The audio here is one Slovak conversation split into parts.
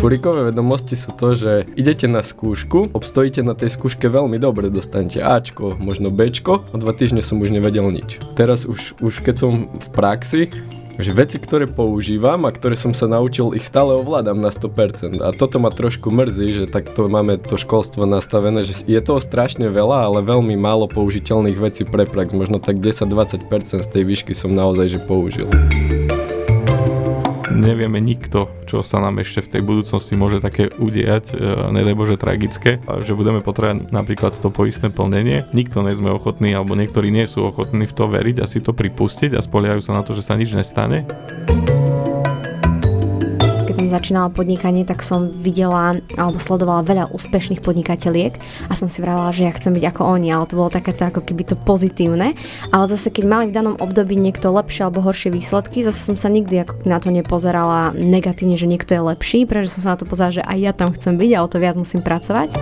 Furikové vedomosti sú to, že idete na skúšku, obstojíte na tej skúške veľmi dobre, dostanete Ačko, možno Bčko, o dva týždne som už nevedel nič. Teraz už, už keď som v praxi, že veci, ktoré používam a ktoré som sa naučil, ich stále ovládam na 100%. A toto ma trošku mrzí, že takto máme to školstvo nastavené, že je toho strašne veľa, ale veľmi málo použiteľných vecí pre prax. Možno tak 10-20% z tej výšky som naozaj že použil nevieme nikto, čo sa nám ešte v tej budúcnosti môže také udiať, e, nedaj Bože tragické, že budeme potrebovať napríklad to poistné plnenie. Nikto nie sme ochotní, alebo niektorí nie sú ochotní v to veriť a si to pripustiť a spoliehajú sa na to, že sa nič nestane som začínala podnikanie, tak som videla alebo sledovala veľa úspešných podnikateľiek a som si vravela, že ja chcem byť ako oni, ale to bolo takéto ako keby to pozitívne. Ale zase keď mali v danom období niekto lepšie alebo horšie výsledky, zase som sa nikdy ako na to nepozerala negatívne, že niekto je lepší, pretože som sa na to pozerala, že aj ja tam chcem byť a o to viac musím pracovať.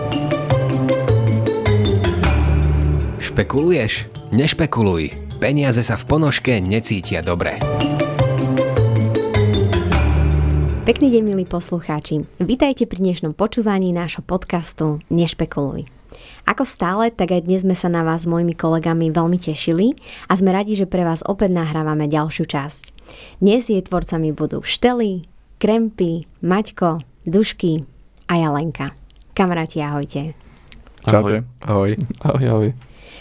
Špekuluješ? Nešpekuluj. Peniaze sa v ponožke necítia dobre. Pekný deň, milí poslucháči. Vítajte pri dnešnom počúvaní nášho podcastu Nešpekuluj. Ako stále, tak aj dnes sme sa na vás s mojimi kolegami veľmi tešili a sme radi, že pre vás opäť nahrávame ďalšiu časť. Dnes jej tvorcami budú Štely, Krempy, Maťko, Dušky a Jalenka. Kamaráti, ahojte. Čaute. Ahoj. Ahoj, ahoj.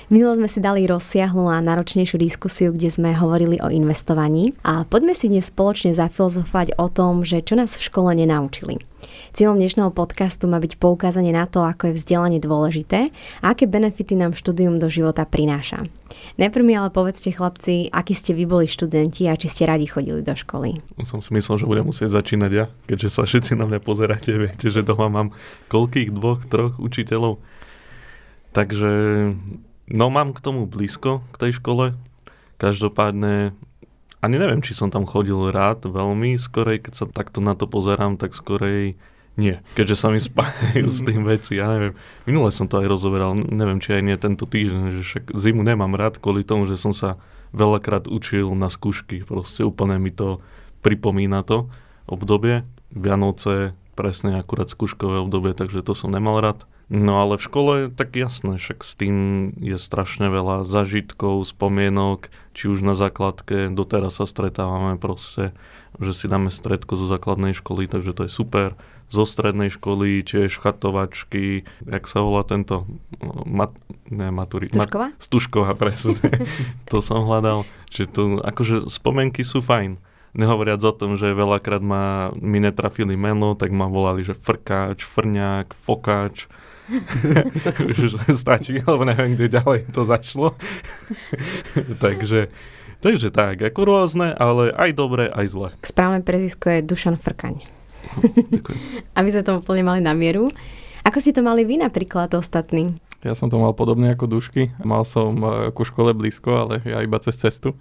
Minulo sme si dali rozsiahlu a náročnejšiu diskusiu, kde sme hovorili o investovaní a poďme si dnes spoločne zafilozofovať o tom, že čo nás v škole nenaučili. Cieľom dnešného podcastu má byť poukázanie na to, ako je vzdelanie dôležité a aké benefity nám štúdium do života prináša. Najprv mi ale povedzte chlapci, akí ste vy boli študenti a či ste radi chodili do školy. Som si myslel, že budem musieť začínať ja, keďže sa všetci na mňa pozeráte, viete, že doma mám koľkých dvoch, troch učiteľov. Takže No mám k tomu blízko, k tej škole. Každopádne ani neviem, či som tam chodil rád veľmi, skorej, keď sa takto na to pozerám, tak skorej nie, keďže sa mi spájajú s tým veci, ja neviem. Minule som to aj rozoberal, neviem, či aj nie tento týždeň, že však zimu nemám rád kvôli tomu, že som sa veľakrát učil na skúšky, proste úplne mi to pripomína to obdobie. Vianoce, presne akurát skúškové obdobie, takže to som nemal rád. No ale v škole tak jasné, však s tým je strašne veľa zažitkov, spomienok, či už na základke, doteraz sa stretávame proste, že si dáme stredko zo základnej školy, takže to je super. Zo strednej školy tiež chatovačky, jak sa volá tento, mat, ne, maturi, Stužková? Mat, Stužková, presne. to som hľadal, že to, akože spomienky sú fajn. Nehovoriac o tom, že veľakrát ma, mi netrafili meno, tak ma volali, že frkáč, frňák, fokáč, už stačí, lebo neviem, kde ďalej to zašlo. takže, takže tak, ako rôzne, ale aj dobre, aj zle. Správne prezisko je Dušan Frkaň. Aby sme to úplne mali na mieru. Ako si to mali vy napríklad ostatní? Ja som to mal podobne ako dušky. Mal som e, ku škole blízko, ale ja iba cez cestu.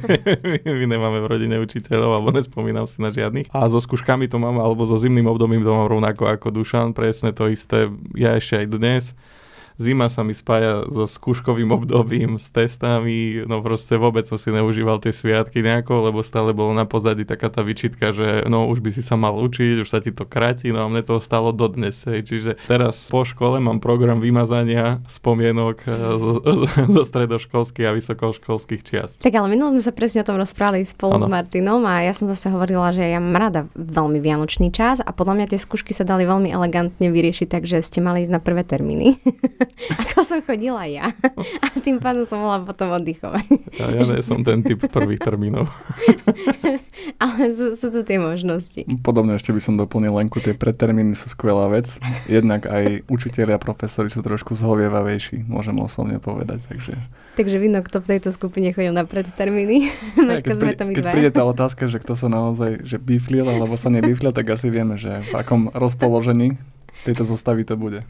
My nemáme v rodine učiteľov, alebo nespomínam si na žiadnych. A so skúškami to mám, alebo so zimným obdobím to mám rovnako ako Dušan, presne to isté. Ja ešte aj dnes zima sa mi spája so skúškovým obdobím, s testami, no proste vôbec som si neužíval tie sviatky nejako, lebo stále bolo na pozadí taká tá vyčitka, že no už by si sa mal učiť, už sa ti to kráti, no a mne to stalo dodnes, hej. čiže teraz po škole mám program vymazania spomienok e, zo, zo stredoškolských a vysokoškolských čias. Tak ale minulo sme sa presne o tom rozprávali spolu ano. s Martinom a ja som zase hovorila, že ja mám rada veľmi vianočný čas a podľa mňa tie skúšky sa dali veľmi elegantne vyriešiť, takže ste mali ísť na prvé termíny. ako som chodila ja. A tým pádom som mohla potom oddychovať. Ja, ja nie som ten typ prvých termínov. Ale sú, sú tu tie možnosti. Podobne ešte by som doplnil Lenku, tie predtermíny sú skvelá vec. Jednak aj učiteľi a profesori sú trošku zhovievavejší, môžem osobne povedať. Takže Takže vidno, kto v tejto skupine chodil na predtermíny. Ja, keď, prí, keď príde tá otázka, že kto sa naozaj že biflil alebo sa nebiflil, tak asi vieme, že v akom rozpoložení tejto zostavy to bude.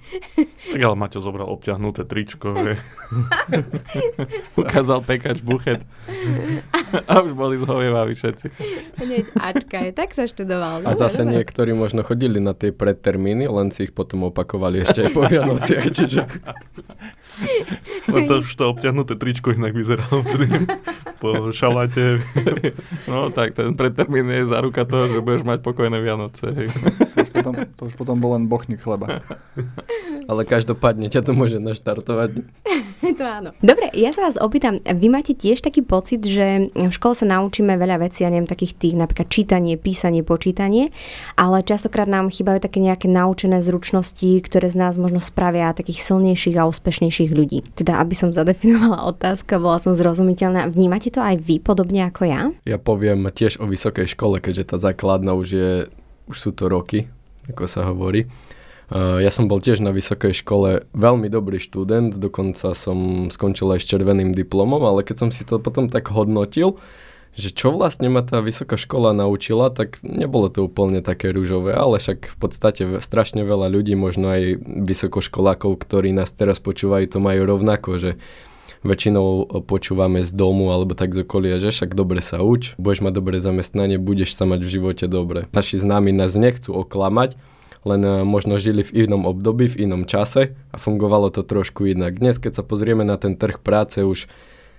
Tak ale Maťo zobral obťahnuté tričko, že? Ukázal pekač buchet. A už boli zhovievaví všetci. Hneď Ačka je, tak sa študoval. A zase dobre. niektorí možno chodili na tie predtermíny, len si ich potom opakovali ešte aj po Vianociach, čiže... No to to obťahnuté tričko inak vyzeralo po šaláte. No tak ten predtermín je záruka toho, že budeš mať pokojné Vianoce. Hej. Potom, to už potom bol len bochník chleba. Ale každopádne ťa to môže naštartovať. to áno. Dobre, ja sa vás opýtam, vy máte tiež taký pocit, že v škole sa naučíme veľa vecí, ja neviem, takých tých napríklad čítanie, písanie, počítanie, ale častokrát nám chýbajú také nejaké naučené zručnosti, ktoré z nás možno spravia takých silnejších a úspešnejších ľudí. Teda, aby som zadefinovala otázka, bola som zrozumiteľná. Vnímate to aj vy podobne ako ja? Ja poviem tiež o vysokej škole, keďže tá základná už je, už sú to roky, ako sa hovorí. Ja som bol tiež na vysokej škole veľmi dobrý študent, dokonca som skončil aj s červeným diplomom, ale keď som si to potom tak hodnotil, že čo vlastne ma tá vysoká škola naučila, tak nebolo to úplne také rúžové, ale však v podstate strašne veľa ľudí, možno aj vysokoškolákov, ktorí nás teraz počúvajú, to majú rovnako, že väčšinou počúvame z domu alebo tak z okolia, že však dobre sa uč, budeš mať dobré zamestnanie, budeš sa mať v živote dobre. Naši známi nás nechcú oklamať, len eh, možno žili v inom období, v inom čase a fungovalo to trošku inak. Dnes, keď sa pozrieme na ten trh práce, už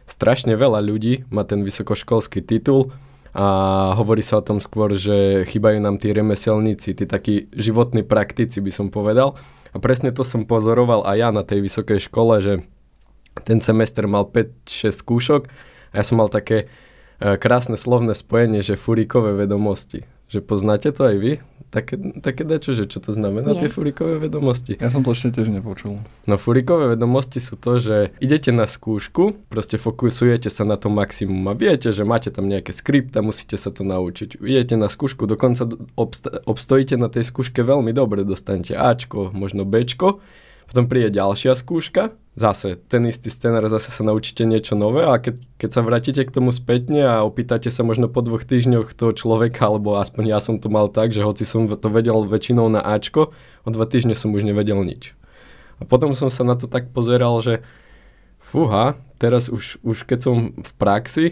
strašne veľa ľudí má ten vysokoškolský titul a hovorí sa o tom skôr, že chýbajú nám tí remeselníci, tí takí životní praktici by som povedal. A presne to som pozoroval aj ja na tej vysokej škole, že ten semester mal 5-6 skúšok a ja som mal také eh, krásne slovné spojenie, že furíkové vedomosti. Že poznáte to aj vy? Také, také dačo, že čo to znamená, Nie. tie furikové vedomosti? Ja som to ešte tiež nepočul. No furikové vedomosti sú to, že idete na skúšku, proste fokusujete sa na to maximum a viete, že máte tam nejaké skript a musíte sa to naučiť. Idete na skúšku, dokonca obsta- obstojíte na tej skúške veľmi dobre, dostanete Ačko, možno Bčko, potom príde ďalšia skúška, zase ten istý scenár, zase sa naučíte niečo nové a keď, keď sa vrátite k tomu spätne a opýtate sa možno po dvoch týždňoch toho človeka, alebo aspoň ja som to mal tak, že hoci som to vedel väčšinou na Ačko, o dva týždne som už nevedel nič. A potom som sa na to tak pozeral, že fúha, teraz už, už keď som v praxi,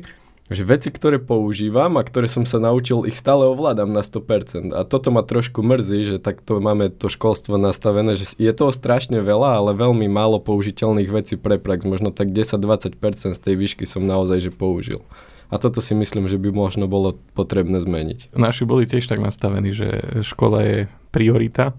že veci, ktoré používam a ktoré som sa naučil, ich stále ovládam na 100%. A toto ma trošku mrzí, že takto máme to školstvo nastavené, že je toho strašne veľa, ale veľmi málo použiteľných vecí pre prax. Možno tak 10-20% z tej výšky som naozaj že použil. A toto si myslím, že by možno bolo potrebné zmeniť. Naši boli tiež tak nastavení, že škola je priorita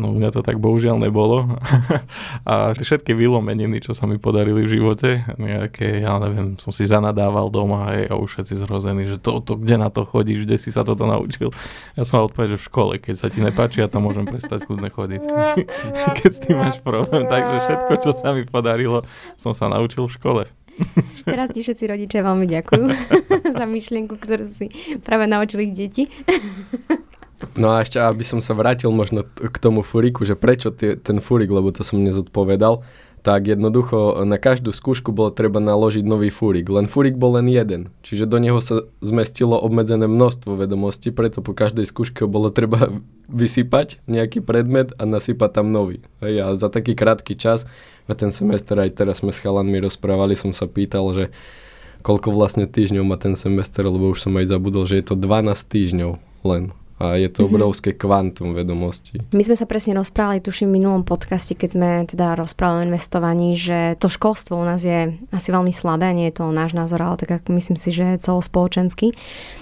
No u mňa to tak bohužiaľ nebolo. a všetky vylomeniny, čo sa mi podarili v živote, nejaké, ja neviem, som si zanadával doma hej, a už všetci zrození, že to, to, kde na to chodíš, kde si sa toto naučil. Ja som mal odpovedať, že v škole, keď sa ti nepáči, ja tam môžem prestať kľudne chodiť. keď s tým máš problém. Takže všetko, čo sa mi podarilo, som sa naučil v škole. Teraz ti všetci rodičia veľmi ďakujú za myšlienku, ktorú si práve naučili ich deti. No a ešte, aby som sa vrátil možno k tomu furiku, že prečo tie, ten furik, lebo to som nezodpovedal, tak jednoducho na každú skúšku bolo treba naložiť nový furik. Len furik bol len jeden, čiže do neho sa zmestilo obmedzené množstvo vedomostí, preto po každej skúške bolo treba vysypať nejaký predmet a nasypať tam nový. Hej, a za taký krátky čas, ten semester aj teraz sme s chalanmi rozprávali, som sa pýtal, že koľko vlastne týždňov má ten semester, lebo už som aj zabudol, že je to 12 týždňov len a je to mhm. obrovské kvantum vedomostí. My sme sa presne rozprávali, tuším, v minulom podcaste, keď sme teda rozprávali o investovaní, že to školstvo u nás je asi veľmi slabé, nie je to náš názor, ale tak myslím si, že celospoločenský.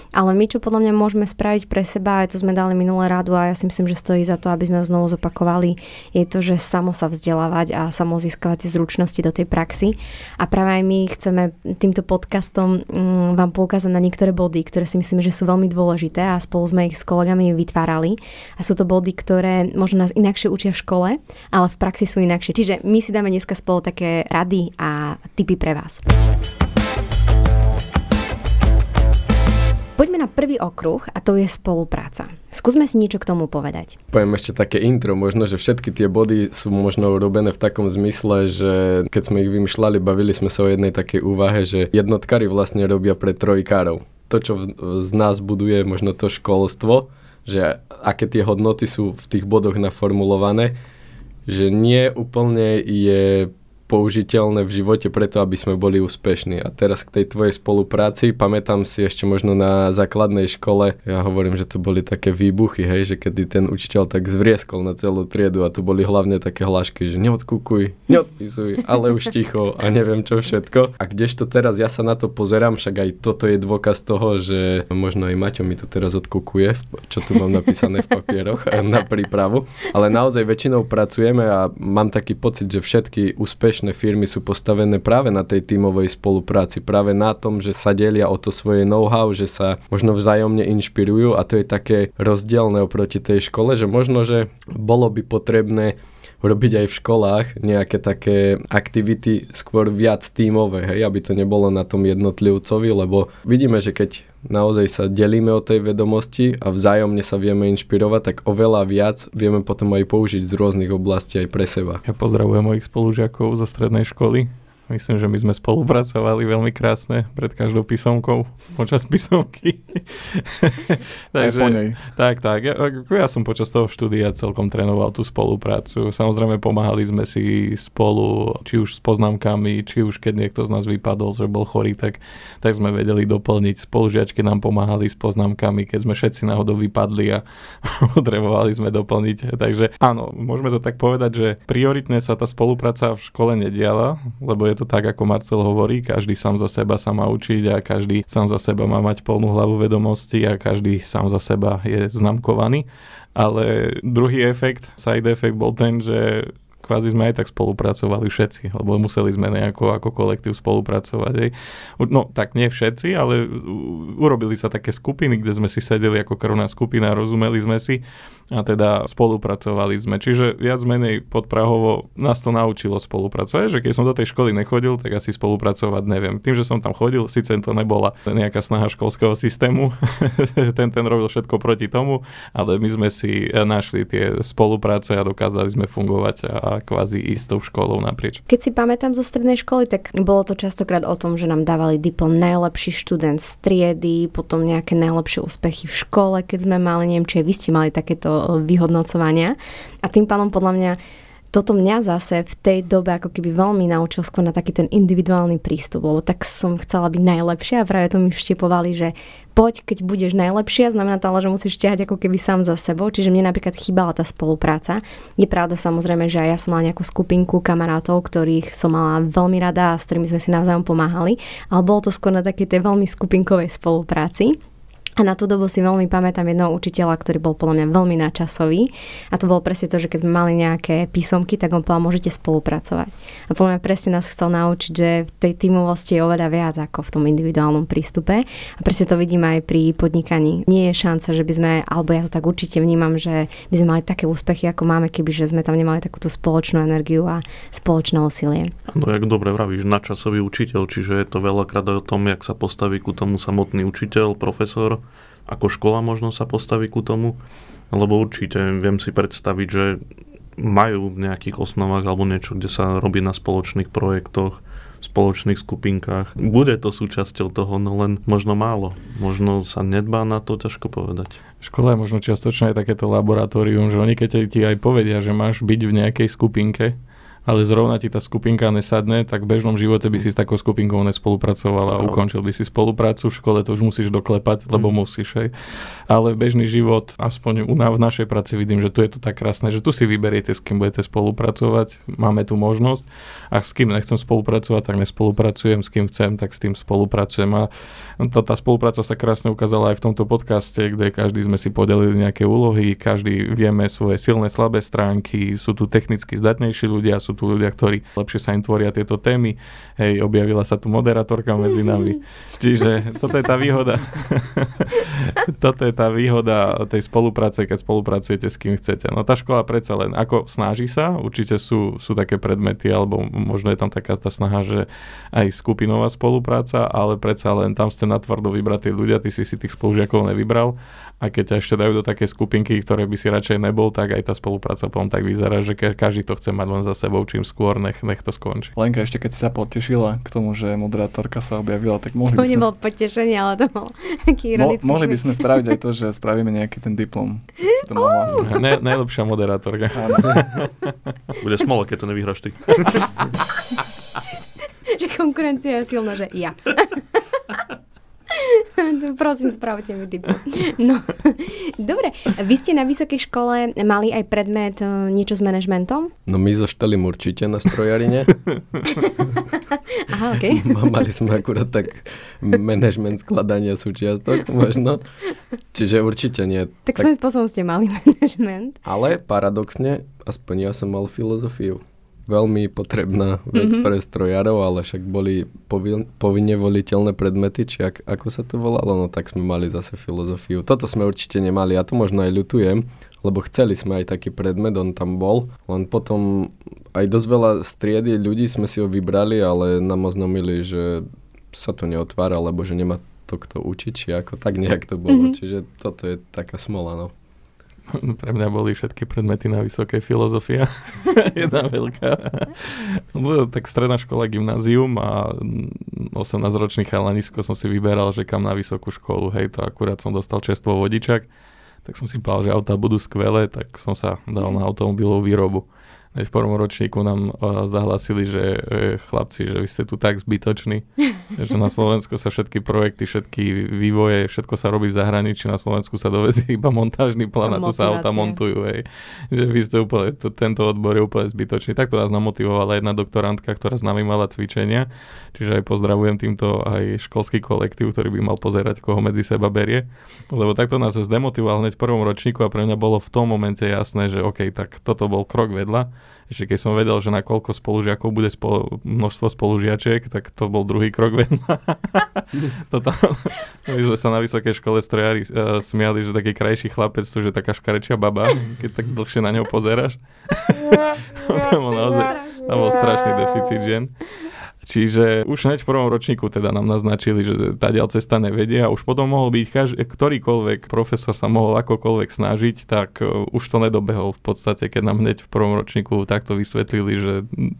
Ale my, čo podľa mňa môžeme spraviť pre seba, aj to sme dali minulé rádu a ja si myslím, že stojí za to, aby sme ho znovu zopakovali, je to, že samo sa vzdelávať a samo získavať tie zručnosti do tej praxi. A práve aj my chceme týmto podcastom mm, vám poukázať na niektoré body, ktoré si myslíme, že sú veľmi dôležité a spolu sme ich s kolegami vytvárali. A sú to body, ktoré možno nás inakšie učia v škole, ale v praxi sú inakšie. Čiže my si dáme dneska spolu také rady a tipy pre vás. Poďme na prvý okruh a to je spolupráca. Skúsme si niečo k tomu povedať. Poviem ešte také intro, možno, že všetky tie body sú možno robené v takom zmysle, že keď sme ich vymýšľali, bavili sme sa o jednej takej úvahe, že jednotkári vlastne robia pre trojkárov. To, čo z nás buduje možno to školstvo, že aké tie hodnoty sú v tých bodoch naformulované, že nie úplne je použiteľné v živote preto, aby sme boli úspešní. A teraz k tej tvojej spolupráci, pamätám si ešte možno na základnej škole, ja hovorím, že to boli také výbuchy, hej, že kedy ten učiteľ tak zvrieskol na celú triedu a to boli hlavne také hlášky, že neodkúkuj, neodpisuj, ale už ticho a neviem čo všetko. A kdežto teraz ja sa na to pozerám, však aj toto je dôkaz toho, že možno aj Maťo mi to teraz odkúkuje, čo tu mám napísané v papieroch na prípravu, ale naozaj väčšinou pracujeme a mám taký pocit, že všetky úspešné firmy sú postavené práve na tej tímovej spolupráci, práve na tom, že sa delia o to svoje know-how, že sa možno vzájomne inšpirujú a to je také rozdielne oproti tej škole, že možno, že bolo by potrebné robiť aj v školách nejaké také aktivity skôr viac tímové, hej, aby to nebolo na tom jednotlivcovi, lebo vidíme, že keď naozaj sa delíme o tej vedomosti a vzájomne sa vieme inšpirovať, tak oveľa viac vieme potom aj použiť z rôznych oblastí aj pre seba. Ja pozdravujem mojich spolužiakov zo strednej školy Myslím, že my sme spolupracovali veľmi krásne pred každou písomkou, počas písomky. Takže, po nej. Tak, tak. Ja, ja som počas toho štúdia celkom trénoval tú spoluprácu. Samozrejme pomáhali sme si spolu, či už s poznámkami, či už keď niekto z nás vypadol, že bol chorý, tak, tak sme vedeli doplniť. Spolužiačky nám pomáhali s poznámkami, keď sme všetci náhodou vypadli a potrebovali sme doplniť. Takže áno, môžeme to tak povedať, že prioritne sa tá spolupráca v škole nediala, lebo je to tak, ako Marcel hovorí, každý sám za seba sa má učiť a každý sám za seba má mať plnú hlavu vedomosti a každý sám za seba je znamkovaný. Ale druhý efekt, side efekt bol ten, že kvázi sme aj tak spolupracovali všetci, lebo museli sme nejako ako kolektív spolupracovať. Hej. No tak nie všetci, ale urobili sa také skupiny, kde sme si sedeli ako krvná skupina, rozumeli sme si a teda spolupracovali sme. Čiže viac menej podprahovo nás to naučilo spolupracovať, že keď som do tej školy nechodil, tak asi spolupracovať neviem. Tým, že som tam chodil, síce to nebola nejaká snaha školského systému, ten ten robil všetko proti tomu, ale my sme si našli tie spolupráce a dokázali sme fungovať a kvázi istou školou naprieč. Keď si pamätám zo strednej školy, tak bolo to častokrát o tom, že nám dávali diplom najlepší študent z triedy, potom nejaké najlepšie úspechy v škole, keď sme mali, neviem, či vy ste mali takéto vyhodnocovania. A tým pádom podľa mňa toto mňa zase v tej dobe ako keby veľmi naučil skôr na taký ten individuálny prístup, lebo tak som chcela byť najlepšia a práve to mi vštepovali, že poď, keď budeš najlepšia, znamená to ale, že musíš ťahať ako keby sám za sebou, čiže mne napríklad chýbala tá spolupráca. Je pravda samozrejme, že aj ja som mala nejakú skupinku kamarátov, ktorých som mala veľmi rada a s ktorými sme si navzájom pomáhali, ale bolo to skôr na takej tej veľmi skupinkovej spolupráci. A na tú dobu si veľmi pamätám jedného učiteľa, ktorý bol podľa mňa veľmi načasový. A to bolo presne to, že keď sme mali nejaké písomky, tak on povedal, môžete spolupracovať. A podľa mňa presne nás chcel naučiť, že v tej tímovosti je oveľa viac ako v tom individuálnom prístupe. A presne to vidím aj pri podnikaní. Nie je šanca, že by sme, alebo ja to tak určite vnímam, že by sme mali také úspechy, ako máme, keby že sme tam nemali takúto spoločnú energiu a spoločné úsilie. No, jak dobre vravíš, načasový učiteľ, čiže je to veľakrát o tom, jak sa postaví ku tomu samotný učiteľ, profesor, ako škola možno sa postaví ku tomu, lebo určite viem si predstaviť, že majú v nejakých osnovách alebo niečo, kde sa robí na spoločných projektoch, spoločných skupinkách. Bude to súčasťou toho, no len možno málo. Možno sa nedbá na to, ťažko povedať. Škola je možno čiastočne aj takéto laboratórium, že oni keď ti aj povedia, že máš byť v nejakej skupinke, ale zrovna ti tá skupinka nesadne, tak v bežnom živote by si s takou skupinkou nespolupracoval a no. ukončil by si spoluprácu. V škole to už musíš doklepať, lebo mm. musíš. Hej. Ale bežný život, aspoň u nás v našej práci vidím, že tu je to tak krásne, že tu si vyberiete, s kým budete spolupracovať. Máme tu možnosť. A s kým nechcem spolupracovať, tak nespolupracujem. S kým chcem, tak s tým spolupracujem. A tá, tá spolupráca sa krásne ukázala aj v tomto podcaste, kde každý sme si podelili nejaké úlohy, každý vieme svoje silné, slabé stránky, sú tu technicky zdatnejší ľudia, sú tu ľudia, ktorí lepšie sa im tvoria tieto témy. Hej, objavila sa tu moderátorka medzi nami. Čiže toto je tá výhoda. toto je tá výhoda tej spolupráce, keď spolupracujete s kým chcete. No tá škola predsa len, ako snaží sa, určite sú, sú také predmety, alebo možno je tam taká tá snaha, že aj skupinová spolupráca, ale predsa len tam ste natvrdo vybratí ľudia, ty si si tých spolužiakov nevybral a keď ťa ešte dajú do také skupinky, ktoré by si radšej nebol, tak aj tá spolupráca potom tak vyzerá, že každý to chce mať len za sebou, čím skôr nech, nech to skončí. Lenka, ešte keď si sa potešila k tomu, že moderátorka sa objavila, tak mohli To by sme, nebol potešenie, ale to bol taký mo- mohli by sme spraviť aj to, že spravíme nejaký ten diplom. To mohla. Ne, najlepšia moderátorka. Bude smola, keď to nevyhráš ty. že konkurencia je silná, že ja. Prosím, spravte mi typu. No, dobre. Vy ste na vysokej škole mali aj predmet e, niečo s manažmentom? No my so Štelím určite na strojarine. Aha, okej. Mali sme akurát tak management skladania súčiastok možno. Čiže určite nie. Tak svojím spôsobom ste mali manažment. Ale paradoxne, aspoň ja som mal filozofiu. Veľmi potrebná vec Mhm. mm-hmm. pre strojárov, ale však boli povin- povinne voliteľné predmety, či ak, ako sa to volalo, no tak sme mali zase filozofiu. Toto sme určite nemali, ja to možno aj ľutujem, lebo chceli sme aj taký predmet, on tam bol, len potom aj dosť veľa striedy ľudí sme si ho vybrali, ale nám oznámili, že sa to neotvára, lebo že nemá to kto učiť, či ako tak nejak to bolo. Mhm. Čiže toto je taká smola, no. Pre mňa boli všetky predmety na vysokej filozofia. Jedna veľká. Bolo tak stredná škola, gymnázium a 18-ročný chalanisko som si vyberal, že kam na vysokú školu, hej, to akurát som dostal čerstvo vodičak, tak som si povedal, že autá budú skvelé, tak som sa dal na automobilovú výrobu. Hneď v prvom ročníku nám uh, zahlasili, že e, chlapci, že vy ste tu tak zbytoční, že na Slovensku sa všetky projekty, všetky vývoje, všetko sa robí v zahraničí, na Slovensku sa dovezie iba montážny plán a tu sa auta montujú, hej. Že vy ste úplne, to, tento odbor je úplne zbytočný. Takto nás namotivovala jedna doktorantka, ktorá s nami mala cvičenia, čiže aj pozdravujem týmto aj školský kolektív, ktorý by mal pozerať, koho medzi seba berie. Lebo takto nás zdemotivoval hneď v prvom ročníku a pre mňa bolo v tom momente jasné, že OK, tak toto bol krok vedľa. Ešte keď som vedel, že na koľko spolužiakov bude spolo, množstvo spolužiačiek, tak to bol druhý krok vedľa. Toto, my sme sa na vysokej škole strojári uh, smiali, že taký krajší chlapec, to že taká škarečia baba, keď tak dlhšie na ňou pozeráš. tam, bol naozaj, tam bol strašný deficit žien. Čiže už hneď v prvom ročníku teda nám naznačili, že tá ďal cesta nevedia už potom mohol byť každý, ktorýkoľvek profesor sa mohol akokoľvek snažiť, tak uh, už to nedobehol v podstate, keď nám hneď v prvom ročníku takto vysvetlili, že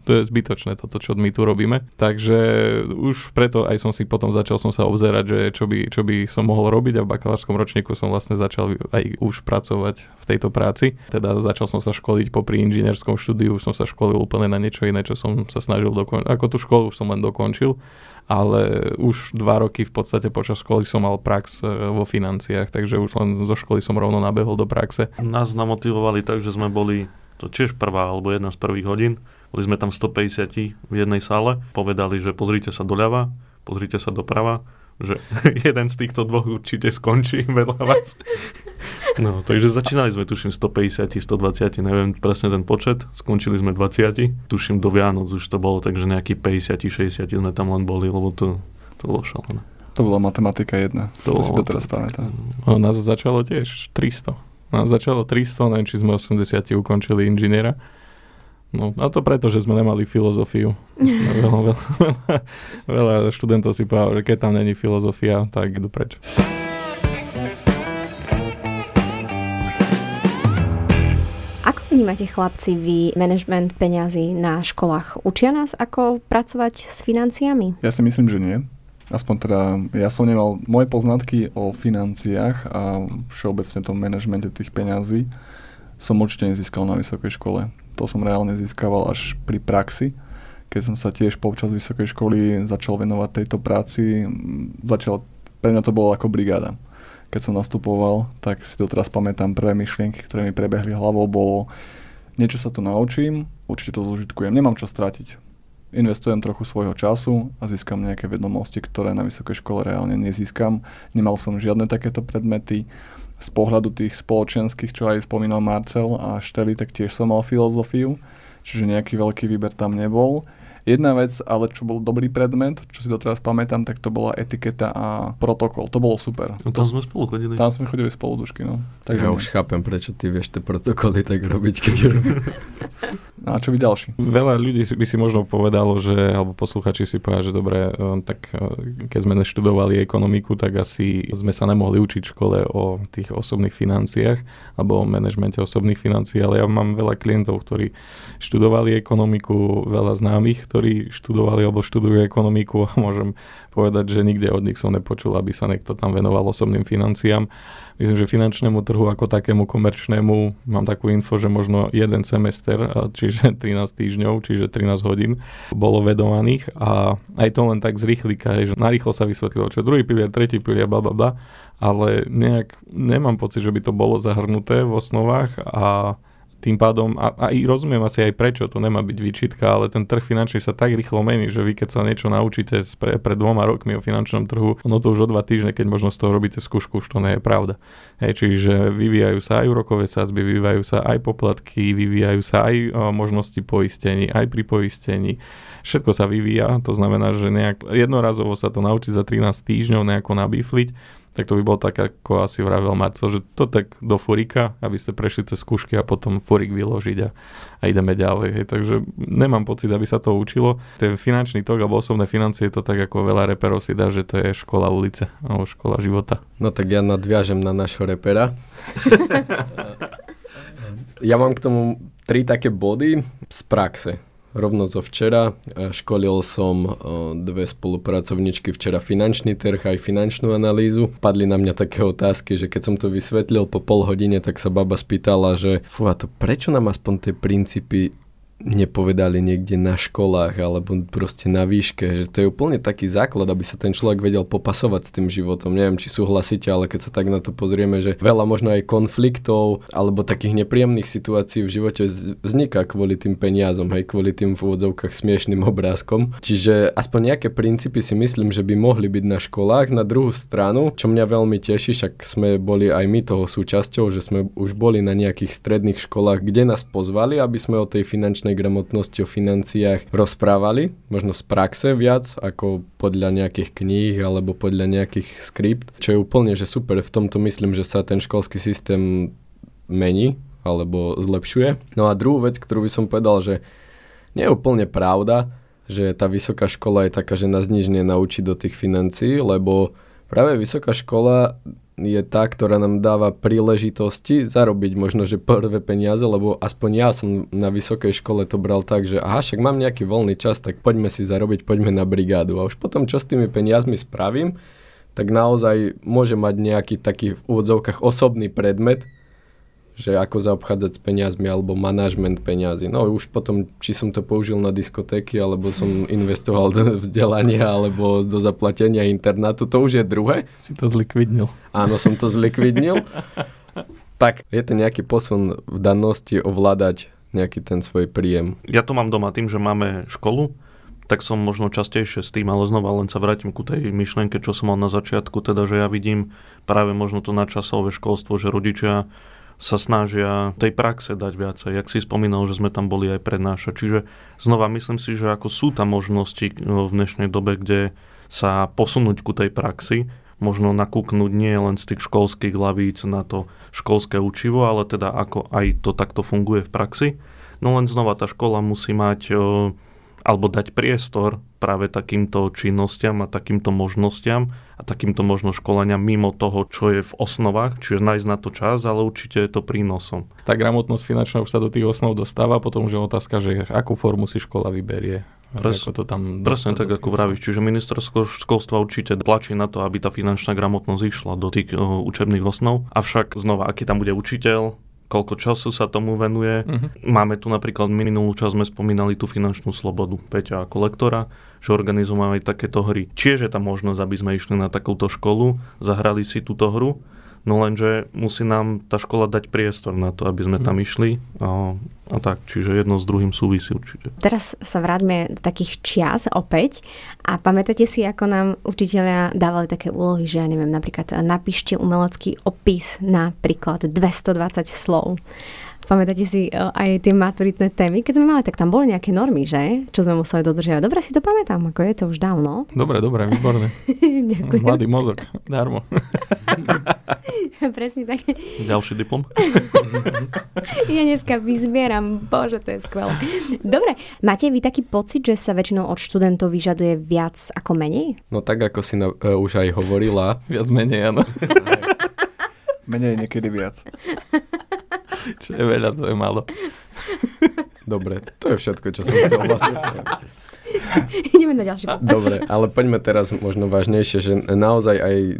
to je zbytočné toto, čo my tu robíme. Takže už preto aj som si potom začal som sa obzerať, že čo by, čo by som mohol robiť a v bakalárskom ročníku som vlastne začal aj už pracovať v tejto práci. Teda začal som sa školiť popri inžinierskom štúdiu, už som sa školil úplne na niečo iné, čo som sa snažil dokončiť. Ako tú školu už som len dokončil, ale už dva roky v podstate počas školy som mal prax e, vo financiách, takže už len zo školy som rovno nabehol do praxe. Nás namotivovali tak, že sme boli to tiež prvá alebo jedna z prvých hodín. Boli sme tam 150 v jednej sále. Povedali, že pozrite sa doľava, pozrite sa doprava, že jeden z týchto dvoch určite skončí vedľa vás. No, takže začínali sme, tuším, 150, 120, neviem presne ten počet. Skončili sme 20, tuším, do Vianoc už to bolo, takže nejaký 50, 60 sme tam len boli, lebo to, to bolo šalené. To bola matematika jedna. To To, si doteraz pamätám. No, nás začalo tiež 300. Nás začalo 300, neviem, či sme 80 ukončili inžiniera. No a to preto, že sme nemali filozofiu. Veľa, veľa, veľa študentov si povedal, že keď tam není filozofia, tak idú preč. Ako vnímate chlapci vy management peňazí na školách? Učia nás, ako pracovať s financiami? Ja si myslím, že nie. Aspoň teda, ja som nemal moje poznatky o financiách a všeobecne tom manažmente tých peňazí som určite nezískal na vysokej škole. To som reálne získaval až pri praxi, keď som sa tiež počas vysokej školy začal venovať tejto práci. Začal, pre mňa to bolo ako brigáda. Keď som nastupoval, tak si to teraz pamätám, prvé myšlienky, ktoré mi prebehli hlavou, bolo niečo sa tu naučím, určite to zúžitkujem, nemám čo stratiť investujem trochu svojho času a získam nejaké vedomosti, ktoré na vysokej škole reálne nezískam. Nemal som žiadne takéto predmety. Z pohľadu tých spoločenských, čo aj spomínal Marcel a Šteli, tak tiež som mal filozofiu, čiže nejaký veľký výber tam nebol. Jedna vec, ale čo bol dobrý predmet, čo si doteraz pamätám, tak to bola etiketa a protokol. To bolo super. No tam sme spolu chodili. Tam sme chodili spolu dušky, no. Takže ja už chápem, prečo ty vieš tie protokoly tak robiť, keď A čo by ďalší? Veľa ľudí by si možno povedalo, že, alebo posluchači si povedia, že dobre, e, tak e, keď sme študovali ekonomiku, tak asi sme sa nemohli učiť v škole o tých osobných financiách alebo o manažmente osobných financií, ale ja mám veľa klientov, ktorí študovali ekonomiku, veľa známych, ktorí študovali alebo študujú ekonomiku a môžem povedať, že nikde od nich som nepočul, aby sa niekto tam venoval osobným financiám myslím, že finančnému trhu ako takému komerčnému mám takú info, že možno jeden semester, čiže 13 týždňov, čiže 13 hodín bolo vedovaných a aj to len tak z rýchlika, že narýchlo sa vysvetlilo, čo druhý pilier, tretí pilier, bla bla bla, ale nejak nemám pocit, že by to bolo zahrnuté v osnovách a tým pádom, a, a rozumiem asi aj prečo, to nemá byť výčitka, ale ten trh finančný sa tak rýchlo mení, že vy keď sa niečo naučíte pre, pred dvoma rokmi o finančnom trhu, ono to už o dva týždne, keď možno z toho robíte skúšku, už to nie je pravda. Hej, čiže vyvíjajú sa aj úrokové sázby, vyvíjajú sa aj poplatky, vyvíjajú sa aj o, možnosti poistení, aj pri poistení. Všetko sa vyvíja, to znamená, že nejak jednorazovo sa to naučiť za 13 týždňov nejako nabífliť, tak to by bol tak, ako asi vravel Marcel, že to tak do furika, aby ste prešli cez skúšky a potom furik vyložiť a, a ideme ďalej. Hej. Takže nemám pocit, aby sa to učilo. Ten finančný tok alebo osobné financie je to tak, ako veľa reperov si dá, že to je škola ulice alebo škola života. No tak ja nadviažem na našho repera. ja mám k tomu tri také body z praxe rovno zo včera. Školil som e, dve spolupracovničky včera finančný trh aj finančnú analýzu. Padli na mňa také otázky, že keď som to vysvetlil po pol hodine, tak sa baba spýtala, že fú, a to prečo nám aspoň tie princípy nepovedali niekde na školách alebo proste na výške, že to je úplne taký základ, aby sa ten človek vedel popasovať s tým životom. Neviem, či súhlasíte, ale keď sa tak na to pozrieme, že veľa možno aj konfliktov alebo takých nepríjemných situácií v živote vzniká kvôli tým peniazom, hej, kvôli tým v úvodzovkách smiešným obrázkom. Čiže aspoň nejaké princípy si myslím, že by mohli byť na školách. Na druhú stranu, čo mňa veľmi teší, však sme boli aj my toho súčasťou, že sme už boli na nejakých stredných školách, kde nás pozvali, aby sme o tej finančnej finančnej gramotnosti, o financiách rozprávali, možno z praxe viac, ako podľa nejakých kníh alebo podľa nejakých skript, čo je úplne že super. V tomto myslím, že sa ten školský systém mení alebo zlepšuje. No a druhú vec, ktorú by som povedal, že nie je úplne pravda, že tá vysoká škola je taká, že nás nič nenaučí do tých financií, lebo práve vysoká škola je tá, ktorá nám dáva príležitosti zarobiť možno, že prvé peniaze, lebo aspoň ja som na vysokej škole to bral tak, že aha, však mám nejaký voľný čas, tak poďme si zarobiť, poďme na brigádu. A už potom, čo s tými peniazmi spravím, tak naozaj môže mať nejaký taký v úvodzovkách osobný predmet, že ako zaobchádzať s peniazmi alebo manažment peniazy. No už potom, či som to použil na diskotéky, alebo som investoval do vzdelania, alebo do zaplatenia internátu, to už je druhé. Si to zlikvidnil. Áno, som to zlikvidnil. tak je to nejaký posun v danosti ovládať nejaký ten svoj príjem. Ja to mám doma tým, že máme školu, tak som možno častejšie s tým, ale znova len sa vrátim ku tej myšlienke, čo som mal na začiatku, teda, že ja vidím práve možno to nadčasové školstvo, že rodičia sa snažia tej praxe dať viacej. Jak si spomínal, že sme tam boli aj prednášať. Čiže znova myslím si, že ako sú tam možnosti no, v dnešnej dobe, kde sa posunúť ku tej praxi, možno nakúknúť nie len z tých školských hlavíc na to školské učivo, ale teda ako aj to takto funguje v praxi. No len znova tá škola musí mať alebo dať priestor práve takýmto činnostiam a takýmto možnostiam takýmto možno školeniam mimo toho, čo je v osnovách, čiže nájsť na to čas, ale určite je to prínosom. Tá gramotnosť finančná už sa do tých osnov dostáva, potom už je otázka, že akú formu si škola vyberie. Pres, ako to tam presne tak, ako vravíš. Čiže ministerstvo školstva určite tlačí na to, aby tá finančná gramotnosť išla do tých uh, učebných osnov. Avšak znova, aký tam bude učiteľ, koľko času sa tomu venuje. Uh-huh. Máme tu napríklad minulú časť sme spomínali tú finančnú slobodu Peťa ako lektora, že organizujeme aj takéto hry. Čiže je tam možnosť, aby sme išli na takúto školu, zahrali si túto hru No lenže musí nám tá škola dať priestor na to, aby sme tam mhm. išli a, a tak, čiže jedno s druhým súvisí určite. Teraz sa vráťme do takých čias opäť a pamätáte si, ako nám učiteľia dávali také úlohy, že ja neviem, napríklad napíšte umelecký opis napríklad 220 slov Pamätáte si e, aj tie maturitné témy? Keď sme mali, tak tam boli nejaké normy, že? Čo sme museli dodržiavať. Dobre si to pamätám, ako je to už dávno. Dobre, dobre, výborné. Ďakujem. Mladý mozog, darmo. Presne tak. Ďalší diplom? Ja dneska vyzbieram, bože, to je skvelé. Dobre, máte vy taký pocit, že sa väčšinou od študentov vyžaduje viac ako menej? No tak, ako si na, uh, už aj hovorila, Viac menej, áno. Menej niekedy viac. Čo je veľa, to je málo. dobre, to je všetko, čo som chcel vlastne. Ideme na ďalší bod. Dobre, ale poďme teraz možno vážnejšie, že naozaj aj e,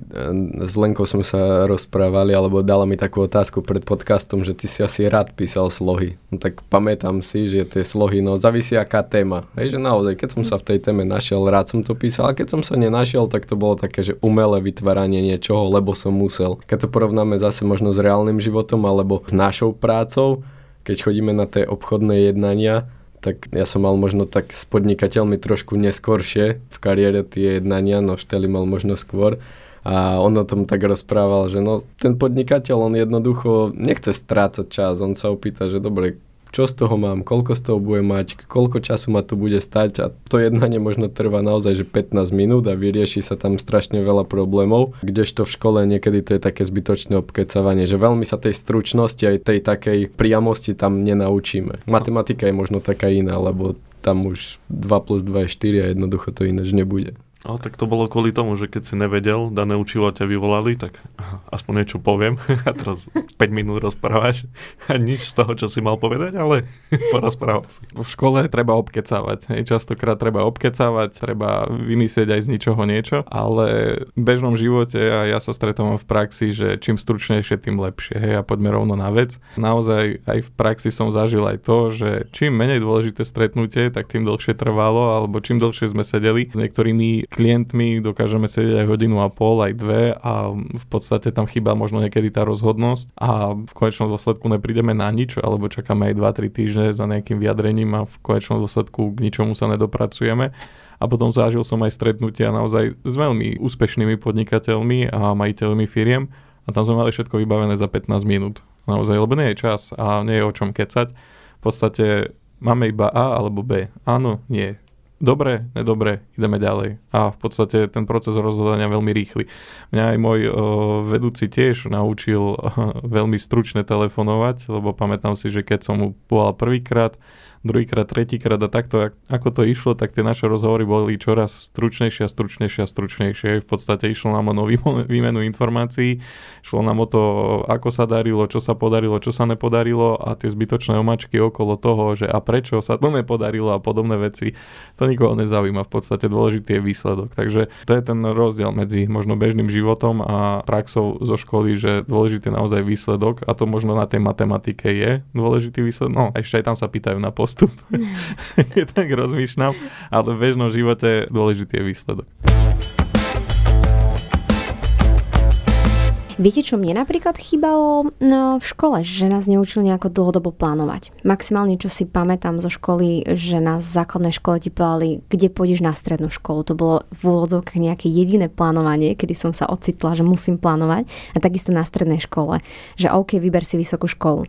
s Lenkou sme sa rozprávali, alebo dala mi takú otázku pred podcastom, že ty si asi rád písal slohy. No tak pamätám si, že tie slohy, no závisí aká téma. Hej, že naozaj, keď som sa v tej téme našiel, rád som to písal, a keď som sa nenašiel, tak to bolo také, že umelé vytváranie niečoho, lebo som musel. Keď to porovnáme zase možno s reálnym životom, alebo s našou prácou, keď chodíme na tie obchodné jednania, tak ja som mal možno tak s podnikateľmi trošku neskoršie v kariére tie jednania, no Šteli mal možno skôr. A on o tom tak rozprával, že no ten podnikateľ, on jednoducho nechce strácať čas, on sa opýta, že dobre, čo z toho mám, koľko z toho bude mať, koľko času ma to bude stať a to jednanie možno trvá naozaj, že 15 minút a vyrieši sa tam strašne veľa problémov, kdežto v škole niekedy to je také zbytočné obkecávanie, že veľmi sa tej stručnosti aj tej takej priamosti tam nenaučíme. Matematika je možno taká iná, lebo tam už 2 plus 2 je 4 a jednoducho to ináč nebude. No, tak to bolo kvôli tomu, že keď si nevedel, dané učivo ťa vyvolali, tak aspoň niečo poviem a teraz 5 minút rozprávaš a nič z toho, čo si mal povedať, ale porozprával si. V škole treba obkecávať. Častokrát treba obkecávať, treba vymyslieť aj z ničoho niečo, ale v bežnom živote a ja sa stretávam v praxi, že čím stručnejšie, tým lepšie. Hej. A poďme rovno na vec. Naozaj aj v praxi som zažil aj to, že čím menej dôležité stretnutie, tak tým dlhšie trvalo, alebo čím dlhšie sme sedeli s niektorými klientmi dokážeme sedieť aj hodinu a pol, aj dve a v podstate tam chýba možno niekedy tá rozhodnosť a v konečnom dôsledku neprídeme na nič, alebo čakáme aj 2-3 týždne za nejakým vyjadrením a v konečnom dôsledku k ničomu sa nedopracujeme. A potom zažil som aj stretnutia naozaj s veľmi úspešnými podnikateľmi a majiteľmi firiem a tam sme mali všetko vybavené za 15 minút. Naozaj, lebo nie je čas a nie je o čom kecať. V podstate máme iba A alebo B. Áno, nie dobre, nedobre, ideme ďalej. A v podstate ten proces rozhodania veľmi rýchly. Mňa aj môj o, vedúci tiež naučil o, veľmi stručne telefonovať, lebo pamätám si, že keď som mu volal prvýkrát, druhýkrát, tretíkrát a takto, ako to išlo, tak tie naše rozhovory boli čoraz stručnejšie a stručnejšie a stručnejšie. V podstate išlo nám o nový výmenu informácií, šlo nám o to, ako sa darilo, čo sa podarilo, čo sa nepodarilo a tie zbytočné omačky okolo toho, že a prečo sa to nepodarilo a podobné veci, to nikoho nezaujíma. V podstate dôležitý je výsledok. Takže to je ten rozdiel medzi možno bežným životom a praxou zo školy, že dôležitý je naozaj výsledok a to možno na tej matematike je dôležitý výsledok. No, ešte aj tam sa pýtajú na post postup. tak rozmýšľam, ale v bežnom živote dôležitý je výsledok. Viete, čo mne napríklad chýbalo no, v škole, že nás neučili nejako dlhodobo plánovať. Maximálne, čo si pamätám zo školy, že na základnej škole ti povedali, kde pôjdeš na strednú školu. To bolo v úvodzovkách nejaké jediné plánovanie, kedy som sa ocitla, že musím plánovať. A takisto na strednej škole, že OK, vyber si vysokú školu.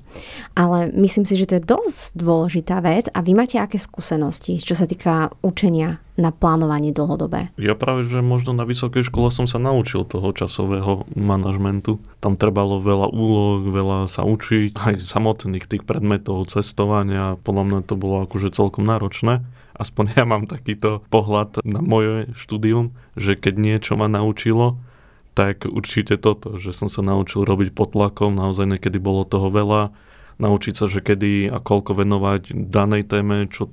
Ale myslím si, že to je dosť dôležitá vec a vy máte aké skúsenosti, čo sa týka učenia na plánovanie dlhodobé? Ja práve, že možno na vysokej škole som sa naučil toho časového manažmentu. Tam trebalo veľa úloh, veľa sa učiť, aj samotných tých predmetov, cestovania. Podľa mňa to bolo akože celkom náročné. Aspoň ja mám takýto pohľad na moje štúdium, že keď niečo ma naučilo, tak určite toto, že som sa naučil robiť pod tlakom, naozaj niekedy bolo toho veľa, naučiť sa, že kedy a koľko venovať danej téme, čo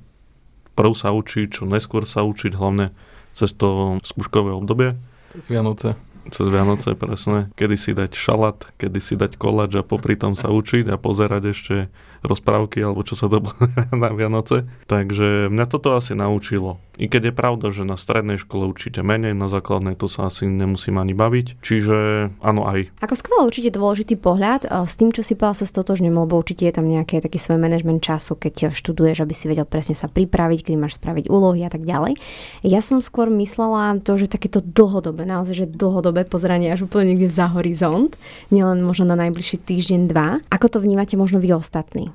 prv sa učiť, čo neskôr sa učiť, hlavne cez to skúškové obdobie. Cez Vianoce. Cez Vianoce, presne. Kedy si dať šalát, kedy si dať koláč a popri tom sa učiť a pozerať ešte rozprávky alebo čo sa to na Vianoce. Takže mňa toto asi naučilo. I keď je pravda, že na strednej škole určite menej, na základnej to sa asi nemusím ani baviť. Čiže áno aj. Ako skvelé určite dôležitý pohľad. S tým, čo si povedal, sa stotožňujem, lebo určite je tam nejaký taký svoj manažment času, keď študuješ, aby si vedel presne sa pripraviť, kedy máš spraviť úlohy a tak ďalej. Ja som skôr myslela to, že takéto dlhodobé, naozaj, že dlhodobé pozeranie až úplne niekde za horizont, nielen možno na najbližší týždeň, dva. Ako to vnímate možno vy ostatní?